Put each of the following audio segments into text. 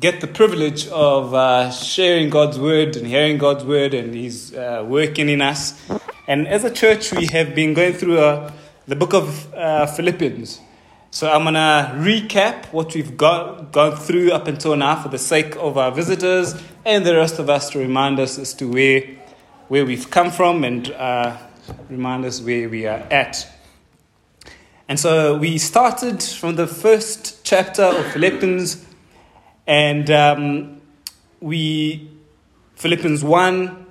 get the privilege of uh, sharing God's word and hearing God's word, and He's uh, working in us. And as a church, we have been going through uh, the book of uh, Philippians. So I'm going to recap what we've got, gone through up until now for the sake of our visitors and the rest of us to remind us as to where, where we've come from and uh, remind us where we are at. And so we started from the first chapter of Philippians, and um, we, Philippians 1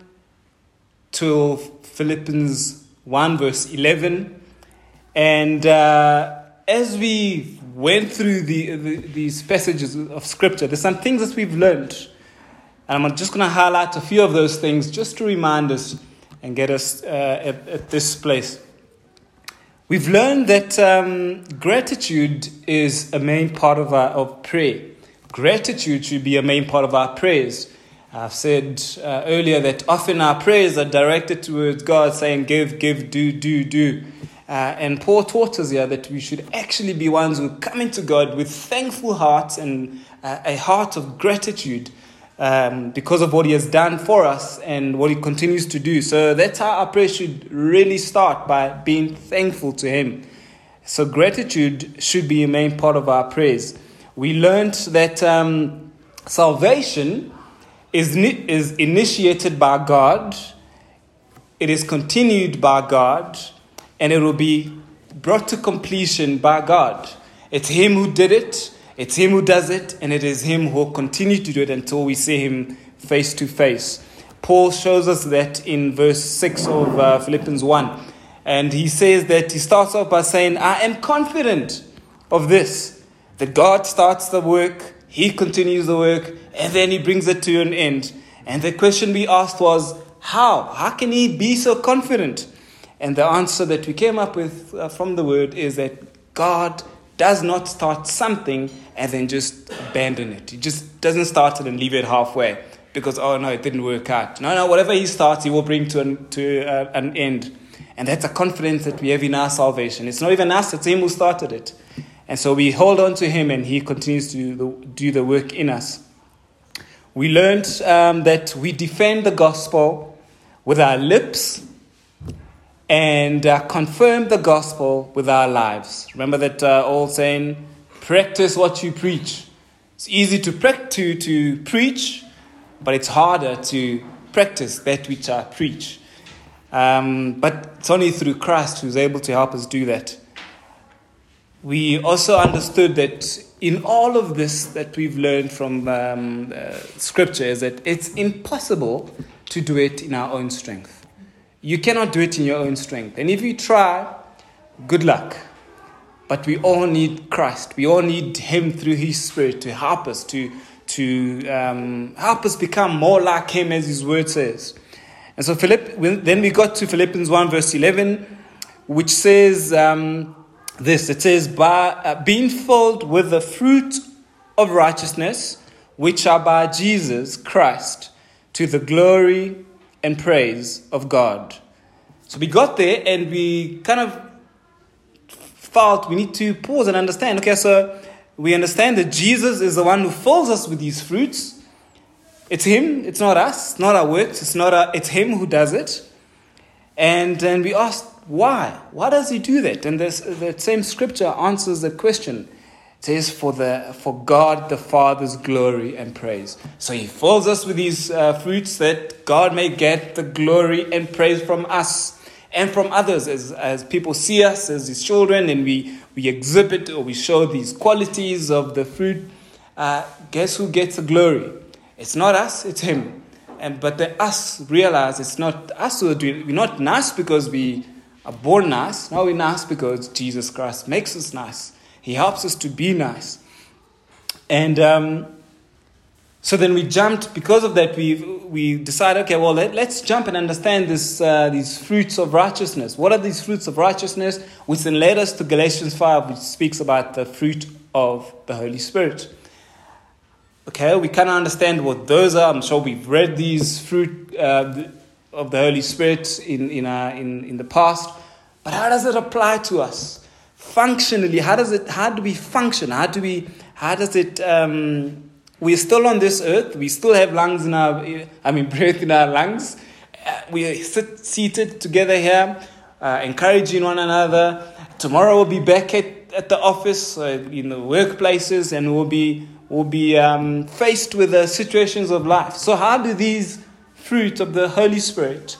to Philippians 1, verse 11. And uh, as we went through the, the, these passages of Scripture, there's some things that we've learned. And I'm just going to highlight a few of those things just to remind us and get us uh, at, at this place. We've learned that um, gratitude is a main part of our of prayer. Gratitude should be a main part of our prayers. I've said uh, earlier that often our prayers are directed towards God, saying, Give, give, do, do, do. Uh, and Paul taught us here that we should actually be ones who come into God with thankful hearts and uh, a heart of gratitude um, because of what he has done for us and what he continues to do. So that's how our prayer should really start by being thankful to him. So gratitude should be a main part of our prayers. We learned that um, salvation is, is initiated by God, it is continued by God, and it will be brought to completion by God. It's Him who did it, it's Him who does it, and it is Him who will continue to do it until we see Him face to face. Paul shows us that in verse 6 of uh, Philippians 1. And he says that he starts off by saying, I am confident of this, that God starts the work, He continues the work, and then He brings it to an end. And the question we asked was, How? How can He be so confident? And the answer that we came up with uh, from the word is that God does not start something and then just abandon it. He just doesn't start it and leave it halfway because, oh no, it didn't work out. No, no, whatever he starts, he will bring to an, to uh, an end. And that's a confidence that we have in our salvation. It's not even us, it's him who started it. And so we hold on to him and he continues to do the, do the work in us. We learned um, that we defend the gospel with our lips and uh, confirm the gospel with our lives. Remember that uh, old saying, practice what you preach. It's easy to, pre- to, to preach, but it's harder to practice that which I preach. Um, but it's only through Christ who's able to help us do that. We also understood that in all of this that we've learned from um, uh, Scripture is that it's impossible to do it in our own strength. You cannot do it in your own strength. And if you try, good luck. But we all need Christ. We all need Him through His Spirit to help us, to, to um, help us become more like Him, as His word says. And so Philipp, then we got to Philippians 1, verse 11, which says um, this it says, by uh, being filled with the fruit of righteousness, which are by Jesus Christ, to the glory and praise of God. So we got there and we kind of felt we need to pause and understand. Okay, so we understand that Jesus is the one who fills us with these fruits. It's Him, it's not us, it's not our works, it's not our, it's Him who does it. And then we asked, why? Why does He do that? And this, the same scripture answers the question. It says, for, the, for God the Father's glory and praise. So He fills us with these uh, fruits that God may get the glory and praise from us and from others as, as people see us as His children and we, we exhibit or we show these qualities of the fruit. Uh, guess who gets the glory? It's not us, it's Him. And, but the us realize it's not us who are doing it. We're not nice because we are born nice. No, we're nice because Jesus Christ makes us nice. He helps us to be nice. And um, so then we jumped, because of that, we, we decided, okay, well, let, us jump and understand this, uh, these fruits of righteousness. What are these fruits of righteousness? Which then led us to Galatians 5, which speaks about the fruit of the Holy Spirit. Okay, we kind of understand what those are. I'm sure we've read these fruit uh, of the Holy Spirit in, in, our, in, in the past. But how does it apply to us? Functionally, how, does it, how do we function? How, do we, how does it um, we're still on this earth. We still have lungs in our, I mean, breath in our lungs. Uh, we sit seated together here, uh, encouraging one another. Tomorrow we'll be back at, at the office, uh, in the workplaces, and we'll be, we'll be um, faced with the situations of life. So, how do these fruit of the Holy Spirit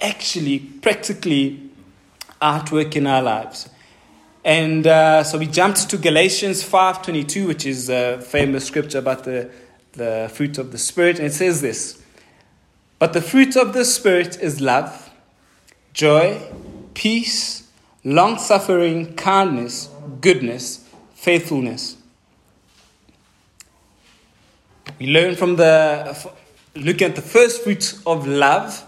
actually, practically, outwork in our lives? And uh, so we jumped to Galatians 5.22, which is a famous scripture about the, the fruit of the Spirit. And it says this, But the fruit of the Spirit is love, joy, peace, long suffering, kindness, goodness, faithfulness. We learn from the, looking at the first fruit of love,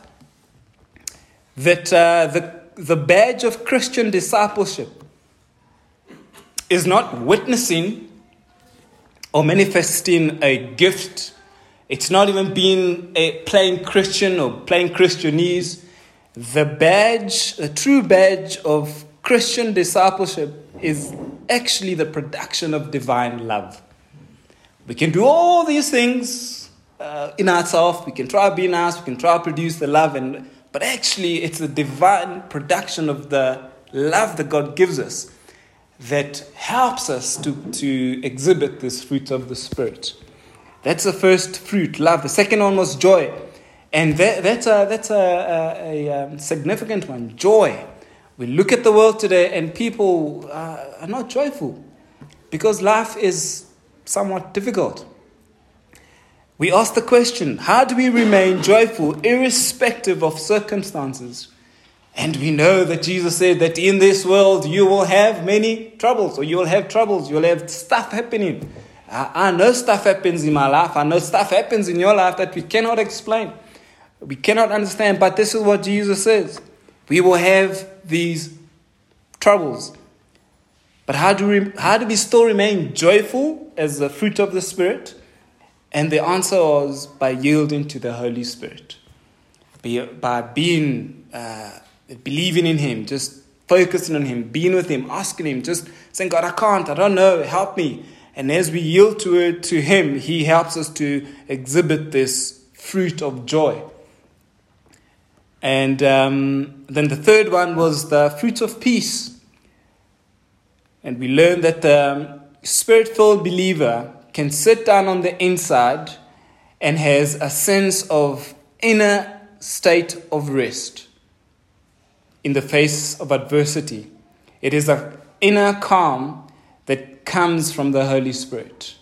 that uh, the, the badge of Christian discipleship is not witnessing or manifesting a gift. It's not even being a plain Christian or plain Christianese. The badge, the true badge of Christian discipleship is actually the production of divine love. We can do all these things uh, in ourselves. We can try to be nice. We can try to produce the love, and but actually, it's the divine production of the love that God gives us that helps us to, to exhibit this fruit of the Spirit. That's the first fruit, love. The second one was joy. And that, that's, a, that's a, a, a um, significant one joy. We look at the world today and people uh, are not joyful because life is somewhat difficult. We ask the question how do we remain joyful irrespective of circumstances? And we know that Jesus said that in this world you will have many troubles, or you will have troubles, you'll have stuff happening. I, I know stuff happens in my life, I know stuff happens in your life that we cannot explain, we cannot understand, but this is what Jesus says. We will have these troubles. But how do, we, how do we still remain joyful as the fruit of the Spirit? And the answer was by yielding to the Holy Spirit, by being. Uh, believing in Him, just focusing on Him, being with Him, asking Him, just saying, God, I can't, I don't know, help me. And as we yield to it to Him, He helps us to exhibit this fruit of joy. And um, then the third one was the fruit of peace. And we learned that the spirit filled believer can sit down on the inside and has a sense of inner state of rest in the face of adversity. It is an inner calm that comes from the Holy Spirit.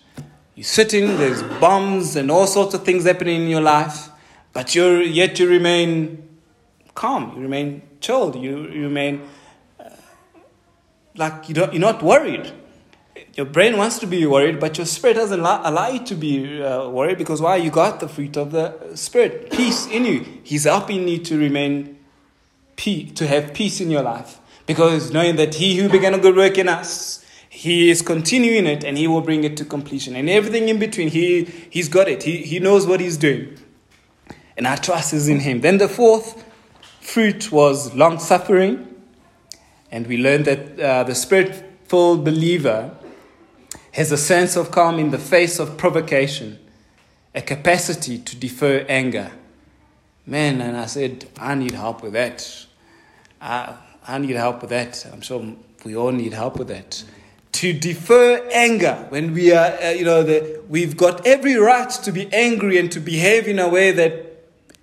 You're sitting, there's bombs and all sorts of things happening in your life, but you're, yet you remain calm, you remain chilled, you, you remain uh, like you don't, you're not worried. Your brain wants to be worried, but your spirit doesn't allow, you to be uh, worried because why? You got the fruit of the Spirit, peace in you. He's helping you to remain peace, to have peace in your life. Because knowing that He who began a good work in us, He is continuing it and He will bring it to completion. And everything in between, He, He's got it. He, he knows what He's doing. And our trust is in Him. Then the fourth fruit was long suffering. And we learned that uh, the spirit filled believer has a sense of calm in the face of provocation, a capacity to defer anger. Man, and I said, I need help with that. I, I need help with that. I'm sure we all need help with that. To defer anger when we are, uh, you know, the, we've got every right to be angry and to behave in a way that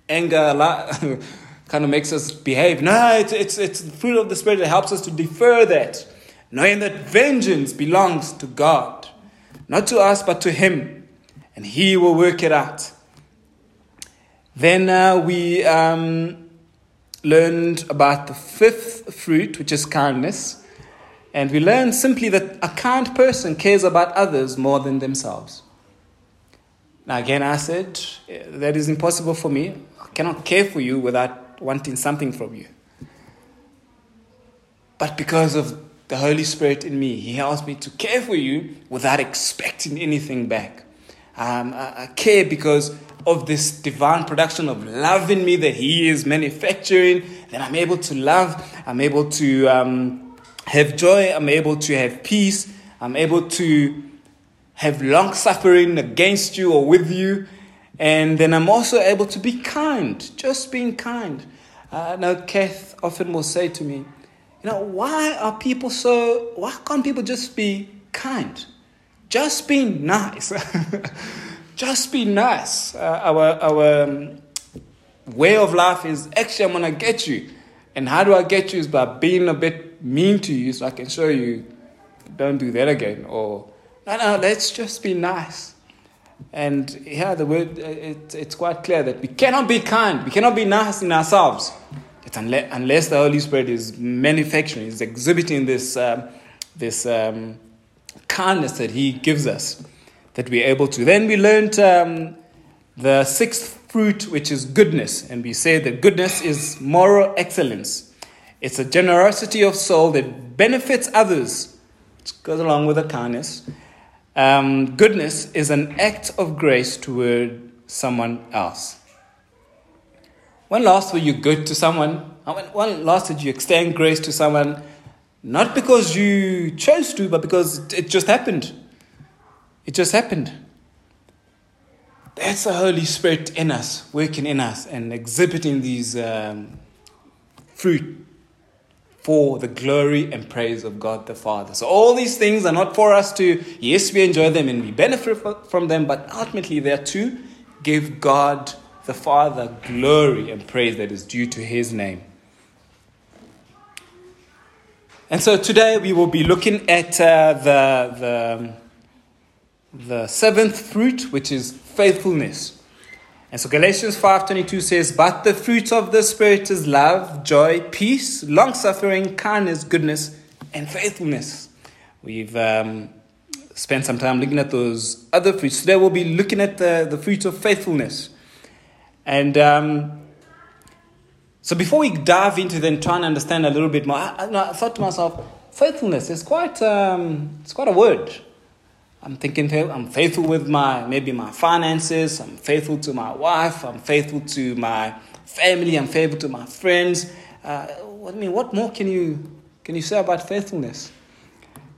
anger kind of makes us behave. No, it's, it's, it's the fruit of the Spirit that helps us to defer that, knowing that vengeance belongs to God, not to us, but to Him, and He will work it out. Then uh, we um, learned about the fifth fruit, which is kindness. And we learned simply that a kind person cares about others more than themselves. Now, again, I said, that is impossible for me. I cannot care for you without wanting something from you. But because of the Holy Spirit in me, He helps me to care for you without expecting anything back. Um, I, I care because of this divine production of love in me that He is manufacturing, then I'm able to love, I'm able to um, have joy, I'm able to have peace, I'm able to have long suffering against you or with you. And then I'm also able to be kind, just being kind. Uh, now, Kath often will say to me, you know, why are people so, why can't people just be kind? Just be nice. just be nice. Uh, our our um, way of life is actually, I'm going to get you. And how do I get you? Is by being a bit mean to you so I can show you, don't do that again. Or, no, no, let's just be nice. And yeah, the word, it, it's quite clear that we cannot be kind, we cannot be nice in ourselves. Unless, unless the Holy Spirit is manufacturing, is exhibiting this, um, this um, kindness that He gives us, that we're able to. Then we learned um, the sixth fruit, which is goodness. And we say that goodness is moral excellence. It's a generosity of soul that benefits others, which goes along with the kindness. Um, goodness is an act of grace toward someone else. When last were you good to someone? When last did you extend grace to someone? Not because you chose to, but because it just happened. It just happened. That's the Holy Spirit in us, working in us, and exhibiting these um, fruit for the glory and praise of God the Father. So, all these things are not for us to, yes, we enjoy them and we benefit from them, but ultimately they're to give God the Father glory and praise that is due to His name. And so today we will be looking at uh, the, the, the seventh fruit, which is faithfulness. And so Galatians 5:22 says, "But the fruit of the spirit is love, joy, peace, long-suffering, kindness, goodness, and faithfulness." We've um, spent some time looking at those other fruits. Today we'll be looking at the, the fruit of faithfulness. And um, so before we dive into then trying to understand a little bit more, I, I, thought to myself, faithfulness is quite um, it's quite a word. I'm thinking I'm faithful with my maybe my finances. I'm faithful to my wife. I'm faithful to my family. I'm faithful to my friends. Uh, I mean, what more can you can you say about faithfulness?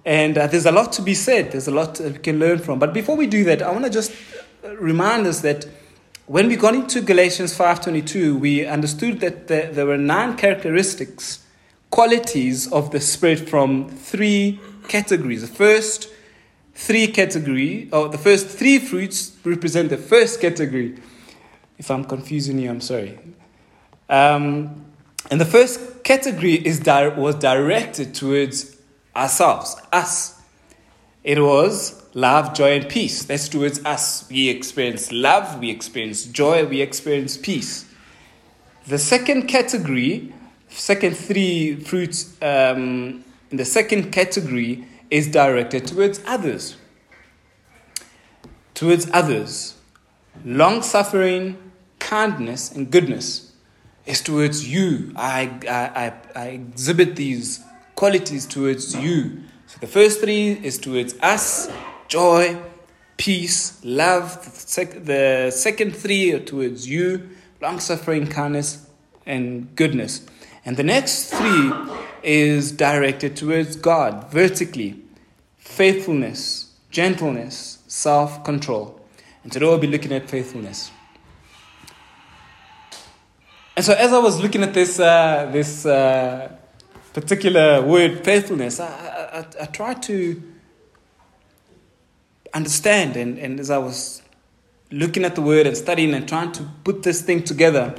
And uh, there's a lot to be said. There's a lot we can learn from. But before we do that, I want to just remind us that when we got into Galatians 5:22, we understood that there, were nine characteristics, qualities of the Spirit from three categories. The first three category, or the first three fruits represent the first category. If I'm confusing you, I'm sorry. Um, and the first category is di- was directed towards ourselves, us. It was love, joy, and peace. That's towards us. We experience love, we experience joy, we experience peace. The second category, second three fruits um, in the second category is directed towards others. Towards others. Long suffering, kindness, and goodness is towards you. I, I, I, I exhibit these qualities towards you. So the first three is towards us joy, peace, love. The, sec- the second three are towards you long suffering, kindness, and goodness. And the next three is directed towards God vertically faithfulness, gentleness, self control. And today we'll be looking at faithfulness. And so, as I was looking at this, uh, this uh, particular word, faithfulness, I, I, I, tried to understand. And, and as I was looking at the word and studying and trying to put this thing together,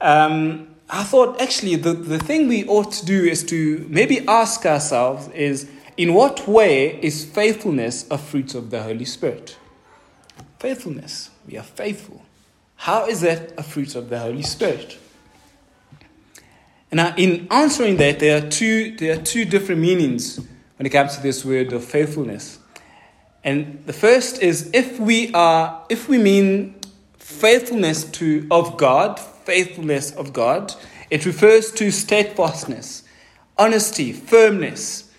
um, I thought actually the, the thing we ought to do is to maybe ask ourselves is in what way is faithfulness a fruit of the Holy Spirit? Faithfulness. We are faithful. How is that a fruit of the Holy Spirit? Now, in answering that, there are two, there are two different meanings when it comes to this word of faithfulness. And the first is if we are, if we mean faithfulness to of God, faithfulness of God. It refers to steadfastness, honesty, firmness,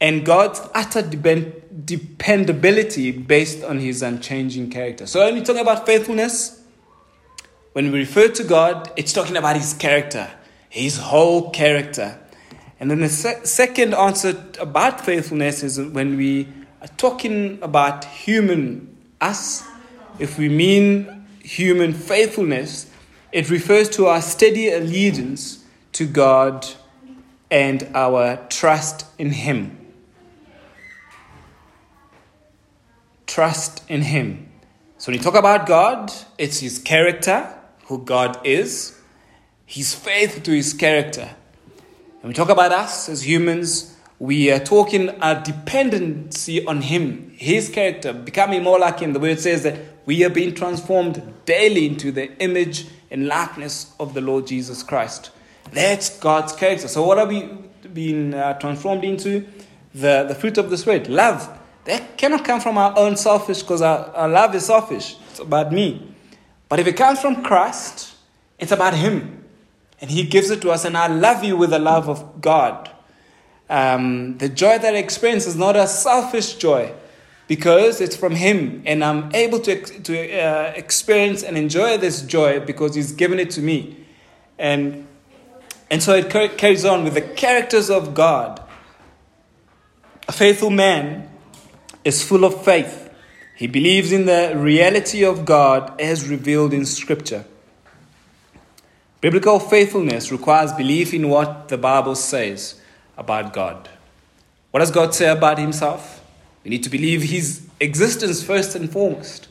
and God's utter dependability based on his unchanging character. So when we talk about faithfulness, when we refer to God, it's talking about his character, his whole character. And then the se- second answer about faithfulness is when we talking about human us, if we mean human faithfulness, it refers to our steady allegiance to God and our trust in Him. Trust in Him. So when you talk about God, it's His character, who God is, His faith to His character. When we talk about us as humans, we are talking a dependency on Him, His character, becoming more like Him. The word says that we are being transformed daily into the image and likeness of the Lord Jesus Christ. That's God's character. So, what are we being uh, transformed into? The, the fruit of the Spirit, love. That cannot come from our own selfish, because our, our love is selfish. It's about me. But if it comes from Christ, it's about Him. And He gives it to us. And I love you with the love of God. Um, the joy that I experience is not a selfish joy because it's from Him, and I'm able to, to uh, experience and enjoy this joy because He's given it to me. And, and so it carries on with the characters of God. A faithful man is full of faith. He believes in the reality of God as revealed in Scripture. Biblical faithfulness requires belief in what the Bible says about God. What does God say about Himself? We need to believe His existence first and foremost.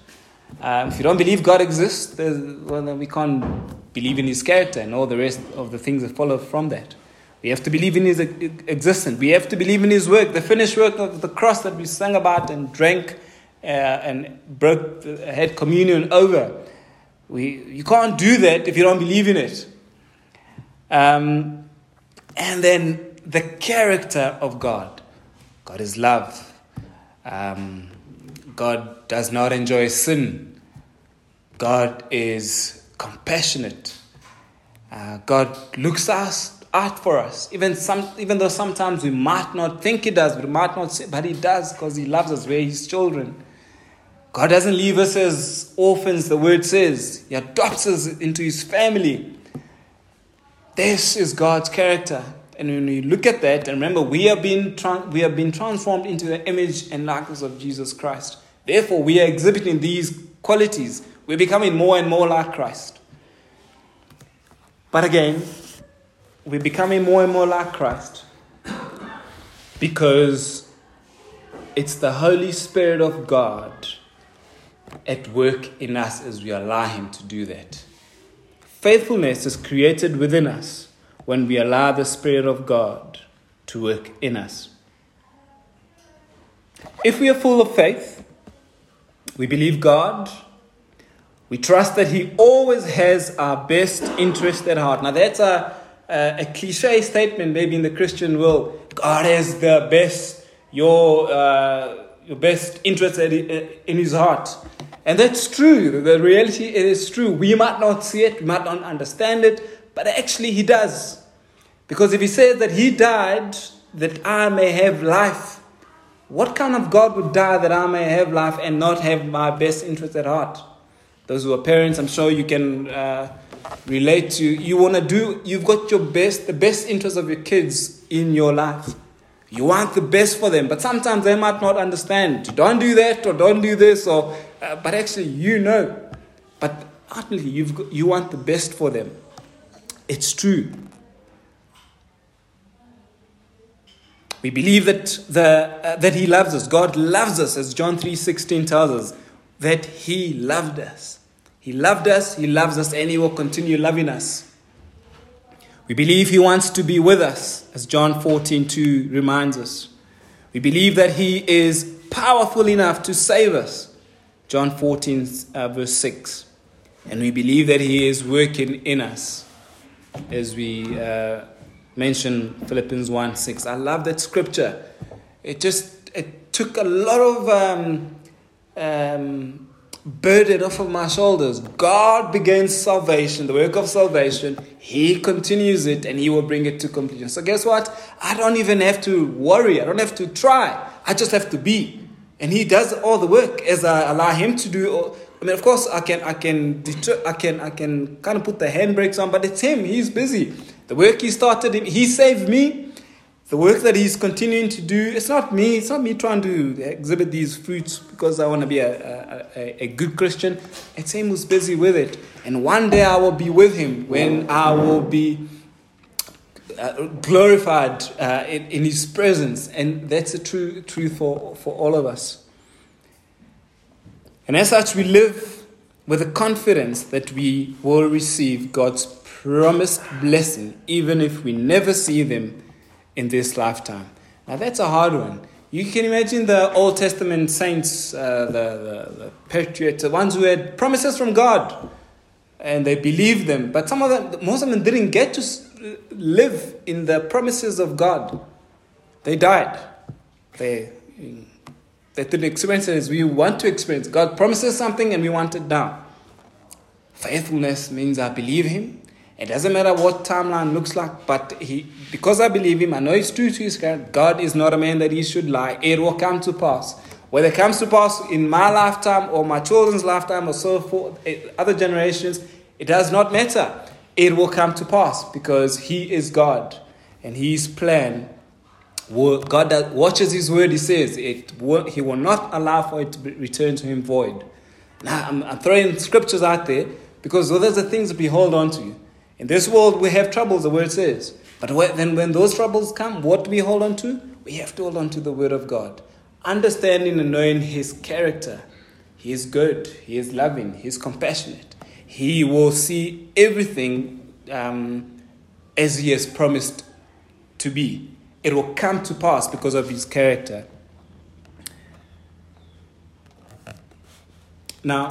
Um, if you don't believe God exists, well, then we can't believe in His character and all the rest of the things that follow from that. We have to believe in His existence. We have to believe in His work, the finished work of the cross that we sang about and drank uh, and broke, had communion over. We, you can't do that if you don't believe in it. Um, and then the character of God. God is love. Um, God does not enjoy sin. God is compassionate. Uh, God looks us out for us, even some, even though sometimes we might not think He does, we might not, say, but He does because He loves us. We're His children. God doesn't leave us as orphans. The Word says He adopts us into His family. This is God's character. And when we look at that, and remember, we have been, we have been transformed into the image and likeness of Jesus Christ. Therefore, we are exhibiting these qualities. We're becoming more and more like Christ. But again, we're becoming more and more like Christ because it's the Holy Spirit of God at work in us as we allow Him to do that. Faithfulness is created within us when we allow the Spirit of God to work in us. If we are full of faith, we believe God, we trust that He always has our best interest at heart. Now, that's a, a, a cliche statement, maybe in the Christian world. God has the best, your, uh, your best interest in His heart. And that's true. The reality is true. We might not see it, we might not understand it, but actually, he does. Because if he says that he died that I may have life, what kind of God would die that I may have life and not have my best interest at heart? Those who are parents, I'm sure you can uh, relate to. You want to do, you've got your best, the best interest of your kids in your life. You want the best for them, but sometimes they might not understand. Don't do that or don't do this, or uh, but actually you know. But ultimately, you've got, you want the best for them. It's true. We believe that, the, uh, that He loves us. God loves us, as John 3.16 tells us, that He loved us. He loved us, He loves us, and He will continue loving us. We believe He wants to be with us, as John 14.2 reminds us. We believe that He is powerful enough to save us, John 14, uh, verse 6. And we believe that He is working in us as we uh, mention Philippians 1 6. I love that scripture. It just it took a lot of um, um, burden off of my shoulders. God begins salvation, the work of salvation. He continues it and He will bring it to completion. So, guess what? I don't even have to worry. I don't have to try. I just have to be. And He does all the work as I allow Him to do all. I mean, of course, I can, I can, deter, I can, I can kind of put the handbrakes on, but it's him. He's busy. The work he started, he saved me, the work that he's continuing to do, it's not me, it's not me trying to exhibit these fruits because I want to be a, a, a, good Christian. It's him who's busy with it. And one day I will be with him when I will be uh, glorified uh, in, in his presence. And that's the true truth for, for all of us. And as such, we live with the confidence that we will receive God's promised blessing, even if we never see them in this lifetime. Now, that's a hard one. You can imagine the Old Testament saints, uh, the, the, the patriarchs, the ones who had promises from God, and they believed them. But some of them, most of them didn't get to live in the promises of God. They died. They, they didn't experience it we want to experience. God promises something and we want it now. Faithfulness means I believe Him. It doesn't matter what timeline looks like, but he, because I believe him, I know it's true to his character. God is not a man that he should lie. It will come to pass. Whether it comes to pass in my lifetime or my children's lifetime or so forth, eh, other generations, it does not matter. It will come to pass because he is God and his plan. God that watches his word, he says, it will, he will not allow for it to return to him void. Now, I'm, I'm throwing scriptures out there because those are the things that we hold on to. In this world, we have troubles, the word says. But then when those troubles come, what do we hold on to? We have to hold on to the word of God. Understanding and knowing his character. He is good, he is loving, he is compassionate. He will see everything um, as he has promised to be. It will come to pass because of his character. Now,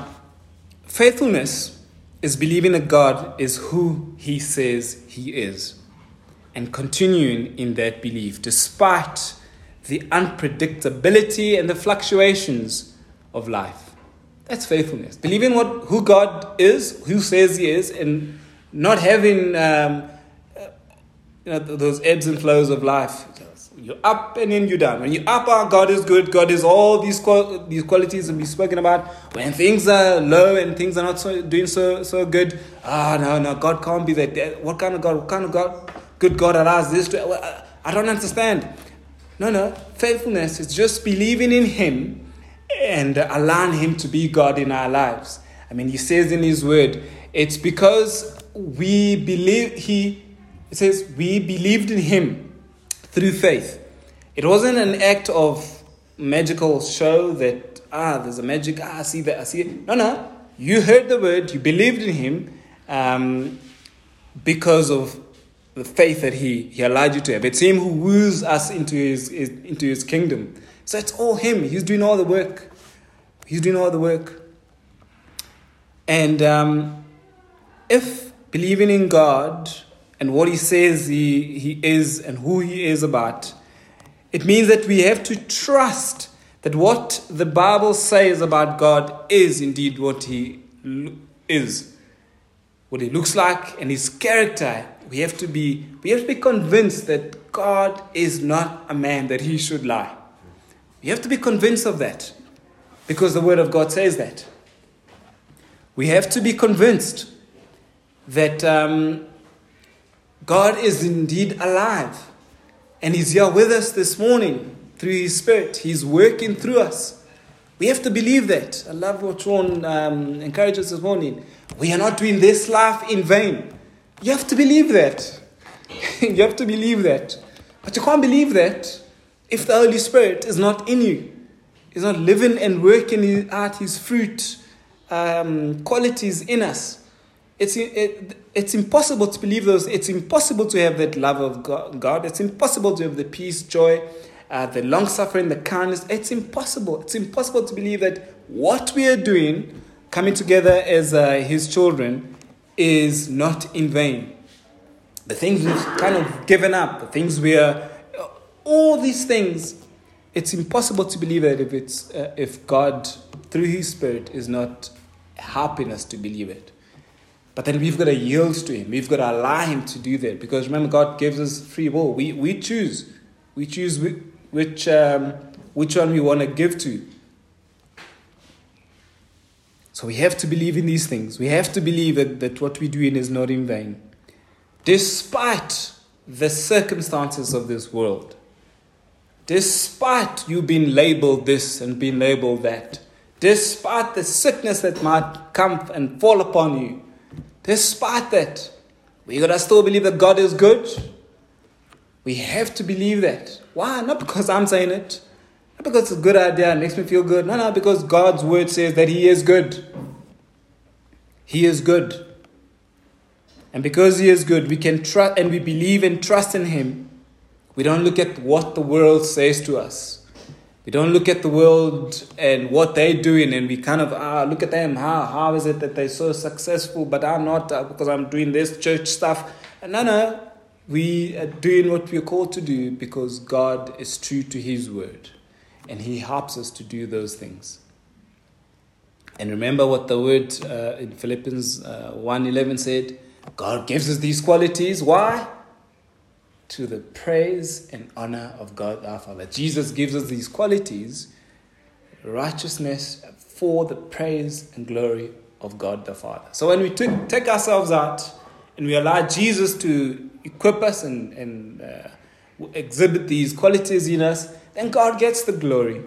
faithfulness is believing that God is who He says He is and continuing in that belief despite the unpredictability and the fluctuations of life. That's faithfulness. Believing what, who God is, who says He is, and not having um, you know, those ebbs and flows of life. You're up and then you're down. When you're up, oh, God is good. God is all these qual- these qualities that we've spoken about. When things are low and things are not so, doing so so good, ah, oh, no, no, God can't be that. What kind of God? What kind of God? Good God allows this to. I don't understand. No, no. Faithfulness is just believing in Him and allowing Him to be God in our lives. I mean, He says in His Word, it's because we believe He. It says we believed in Him through faith. It wasn't an act of magical show that, ah, there's a magic, ah, I see that, I see it. No, no. You heard the word, you believed in him um, because of the faith that he, he allowed you to have. It's him who woos us into his, his, into his kingdom. So it's all him. He's doing all the work. He's doing all the work. And um, if believing in God and what he says he, he is and who he is about, it means that we have to trust that what the Bible says about God is indeed what he is. What he looks like and his character. We have to be we have to be convinced that God is not a man that he should lie. We have to be convinced of that because the word of God says that. We have to be convinced that um, God is indeed alive. And He's here with us this morning through His Spirit. He's working through us. We have to believe that. I love what Sean um, encouraged us this morning. We are not doing this life in vain. You have to believe that. you have to believe that. But you can't believe that if the Holy Spirit is not in you. is not living and working out His fruit um, qualities in us. It's, it, it's impossible to believe those. It's impossible to have that love of God. It's impossible to have the peace, joy, uh, the long suffering, the kindness. It's impossible. It's impossible to believe that what we are doing, coming together as uh, His children, is not in vain. The things we've kind of given up, the things we are, all these things, it's impossible to believe that if it's uh, if God through His Spirit is not helping us to believe it. But then we've got to yield to Him. We've got to allow Him to do that. Because remember, God gives us free will. We, we choose. We choose which, um, which one we want to give to. So we have to believe in these things. We have to believe that, that what we're doing is not in vain. Despite the circumstances of this world, despite you being labeled this and being labeled that, despite the sickness that might come and fall upon you, despite that, we gotta still believe that God is good. We have to believe that. Why? Not because I'm saying it, not because it's a good idea, it makes me feel good. No, no, because God's word says that He is good. He is good. And because He is good, we can trust and we believe and trust in Him. We don't look at what the world says to us. We don't look at the world and what they're doing and we kind of ah, look at them. How, how is it that they're so successful, but I'm not uh, because I'm doing this church stuff? No, no. We are doing what we're called to do because God is true to His word and He helps us to do those things. And remember what the word uh, in Philippians uh, 1.11 said? God gives us these qualities. Why? To the praise and honor of God our Father. Jesus gives us these qualities, righteousness for the praise and glory of God the Father. So when we took, take ourselves out and we allow Jesus to equip us and, and uh, exhibit these qualities in us, then God gets the glory.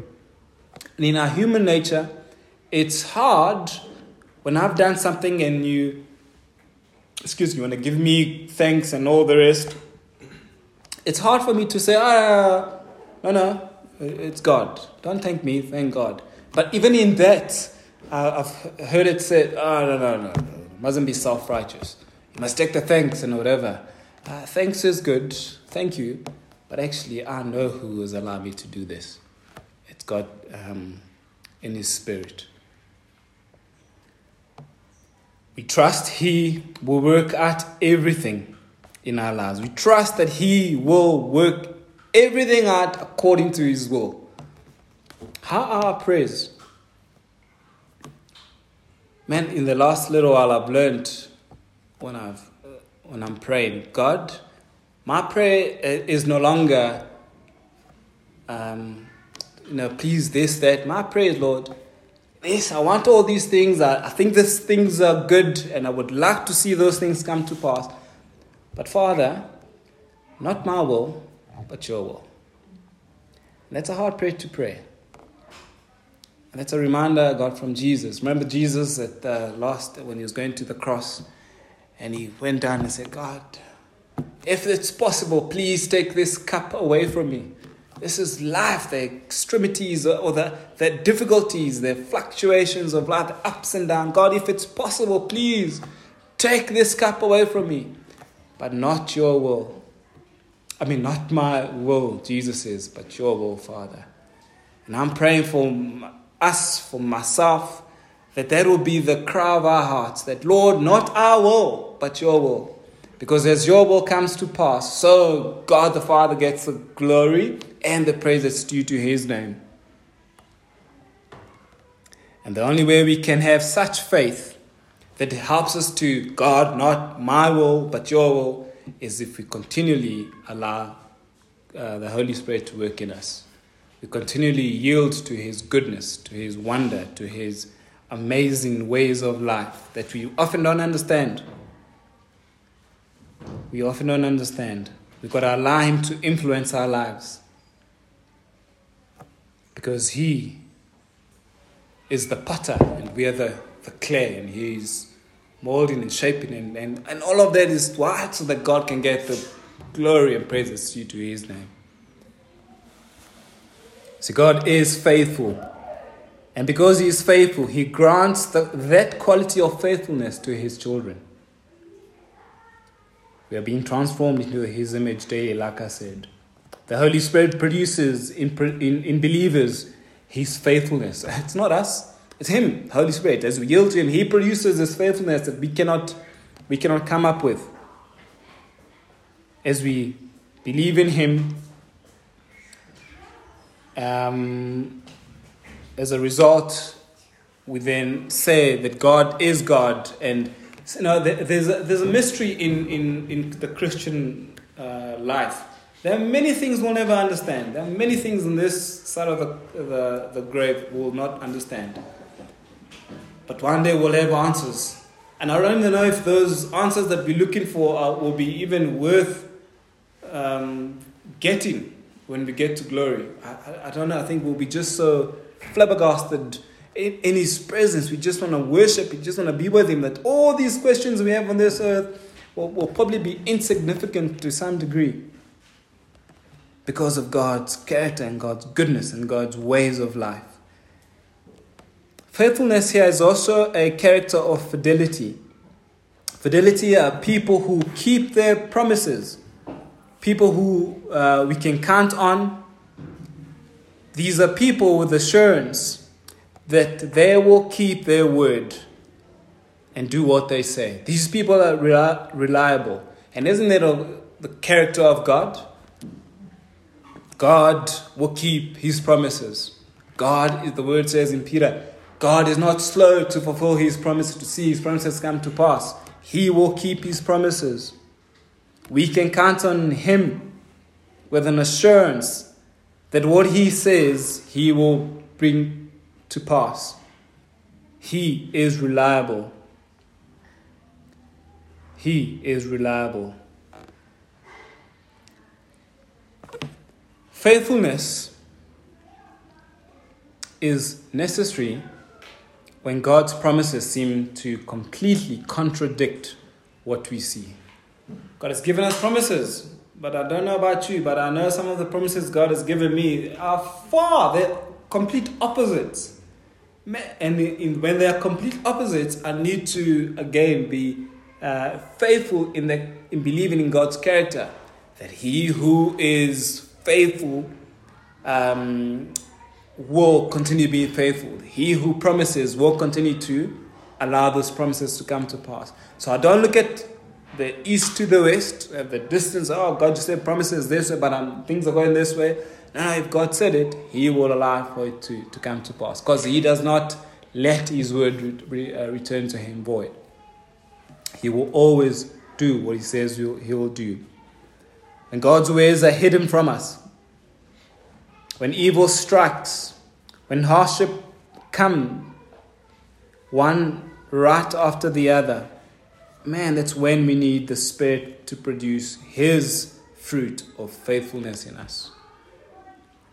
And in our human nature, it's hard when I've done something and you, excuse me, want to give me thanks and all the rest. It's hard for me to say, ah, no, no, it's God. Don't thank me, thank God. But even in that, uh, I've heard it said, oh, no, no, no, no. mustn't be self righteous. You must take the thanks and whatever. Uh, thanks is good, thank you. But actually, I know who has allowed me to do this. It's God um, in His Spirit. We trust He will work out everything in our lives. We trust that He will work everything out according to His will. How are our prayers? Man, in the last little while, I've learned when I've when I'm praying, God, my prayer is no longer, um, you know, please this that. My prayer is, Lord, this, I want all these things. I, I think these things are good and I would like to see those things come to pass. But Father, not my will, but your will. And that's a hard prayer to pray. And that's a reminder I got from Jesus. Remember Jesus at the last, when he was going to the cross, and he went down and said, God, if it's possible, please take this cup away from me. This is life, the extremities or the, the difficulties, the fluctuations of life, the ups and downs. God, if it's possible, please take this cup away from me. But not your will. I mean, not my will, Jesus says, but your will, Father. And I'm praying for us, for myself, that that will be the cry of our hearts that, Lord, not our will, but your will. Because as your will comes to pass, so God the Father gets the glory and the praise that's due to his name. And the only way we can have such faith that helps us to God, not my will, but your will, is if we continually allow uh, the Holy Spirit to work in us. We continually yield to His goodness, to His wonder, to His amazing ways of life that we often don't understand. We often don't understand. We've got to allow Him to influence our lives because He is the potter and we are the, the clay and He's molding and shaping and, and, and all of that is what so that God can get the glory and praises due to His name. See, God is faithful. And because He is faithful, He grants the, that quality of faithfulness to His children. We are being transformed into His image daily, like I said. The Holy Spirit produces in, in, in believers His faithfulness. It's not us, it's Him, Holy Spirit. As we yield to Him, He produces this faithfulness that we cannot, we cannot come up with. As we believe in Him, um, as a result, we then say that God is God. And you know, there's a, there's a mystery in, in, in the Christian uh, life there are many things we'll never understand. There are many things on this side of the, the, the grave we'll not understand. But one day we'll have answers. And I don't even know if those answers that we're looking for are, will be even worth um, getting when we get to glory? I, I, don't know. I think we'll be just so flabbergasted in, in His presence. We just want to worship. We just want to be with Him. That all these questions we have on this earth will, will probably be insignificant to some degree because of God's character and God's goodness and God's ways of life. Faithfulness here is also a character of fidelity. Fidelity are people who keep their promises, people who uh, we can count on. These are people with assurance that they will keep their word and do what they say. These people are reliable. And isn't that the character of God? God will keep his promises. God, the word says in Peter, God is not slow to fulfill his promises, to see his promises come to pass. He will keep his promises. We can count on him with an assurance that what he says, he will bring to pass. He is reliable. He is reliable. Faithfulness is necessary when God's promises seem to completely contradict what we see. God has given us promises, but I don't know about you, but I know some of the promises God has given me are far, they're complete opposites. And in, when they are complete opposites, I need to again be uh, faithful in, the, in believing in God's character. That he who is faithful um, will continue being faithful. He who promises will continue to allow those promises to come to pass. So I don't look at the east to the west, at the distance. Oh, God just said promises this way, but um, things are going this way. No, if God said it, He will allow for it to, to come to pass because He does not let His word re, re, uh, return to Him void. He will always do what He says He will do. And God's ways are hidden from us when evil strikes, when hardship comes, one right after the other, man, that's when we need the Spirit to produce His fruit of faithfulness in us.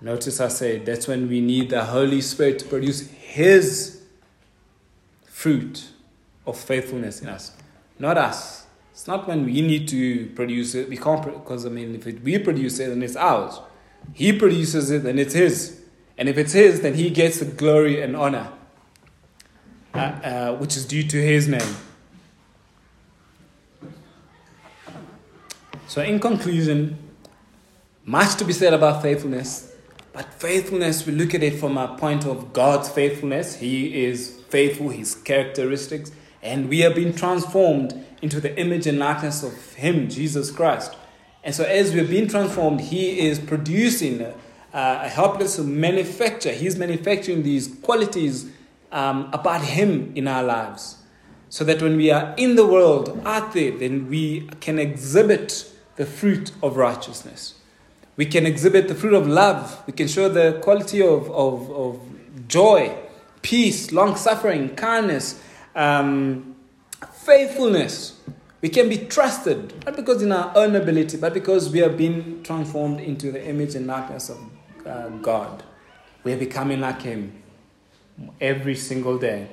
Notice I said that's when we need the Holy Spirit to produce His fruit of faithfulness in us, not us. It's not when we need to produce it. We can't, because I mean, if it, we produce it, then it's ours. He produces it and it's His. And if it's His, then He gets the glory and honor, uh, uh, which is due to His name. So, in conclusion, much to be said about faithfulness, but faithfulness, we look at it from a point of God's faithfulness. He is faithful, His characteristics, and we have been transformed into the image and likeness of Him, Jesus Christ. And so, as we're being transformed, He is producing uh, a helpless manufacture. He's manufacturing these qualities um, about Him in our lives. So that when we are in the world, out there, then we can exhibit the fruit of righteousness. We can exhibit the fruit of love. We can show the quality of, of, of joy, peace, long suffering, kindness, um, faithfulness. We can be trusted, not because in our own ability, but because we have been transformed into the image and likeness of uh, God. We are becoming like Him every single day.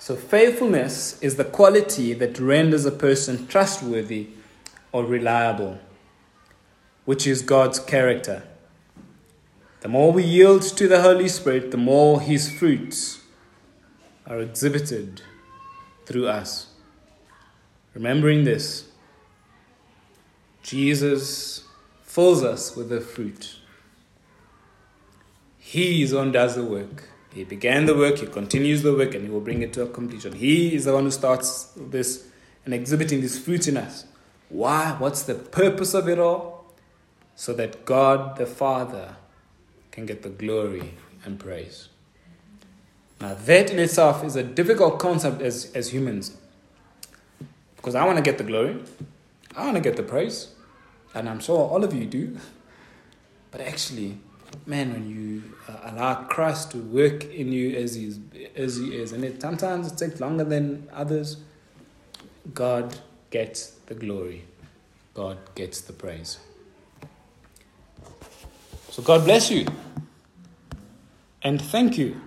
So, faithfulness is the quality that renders a person trustworthy or reliable, which is God's character. The more we yield to the Holy Spirit, the more His fruits are exhibited through us. Remembering this, Jesus fills us with the fruit. He is the one does the work. He began the work, he continues the work, and he will bring it to a completion. He is the one who starts this and exhibiting this fruit in us. Why? What's the purpose of it all? So that God the Father can get the glory and praise. Now, that in itself is a difficult concept as, as humans. Because I want to get the glory, I want to get the praise, and I'm sure all of you do. But actually, man, when you uh, allow Christ to work in you as he is, as he is, and it sometimes it takes longer than others, God gets the glory. God gets the praise. So God bless you. And thank you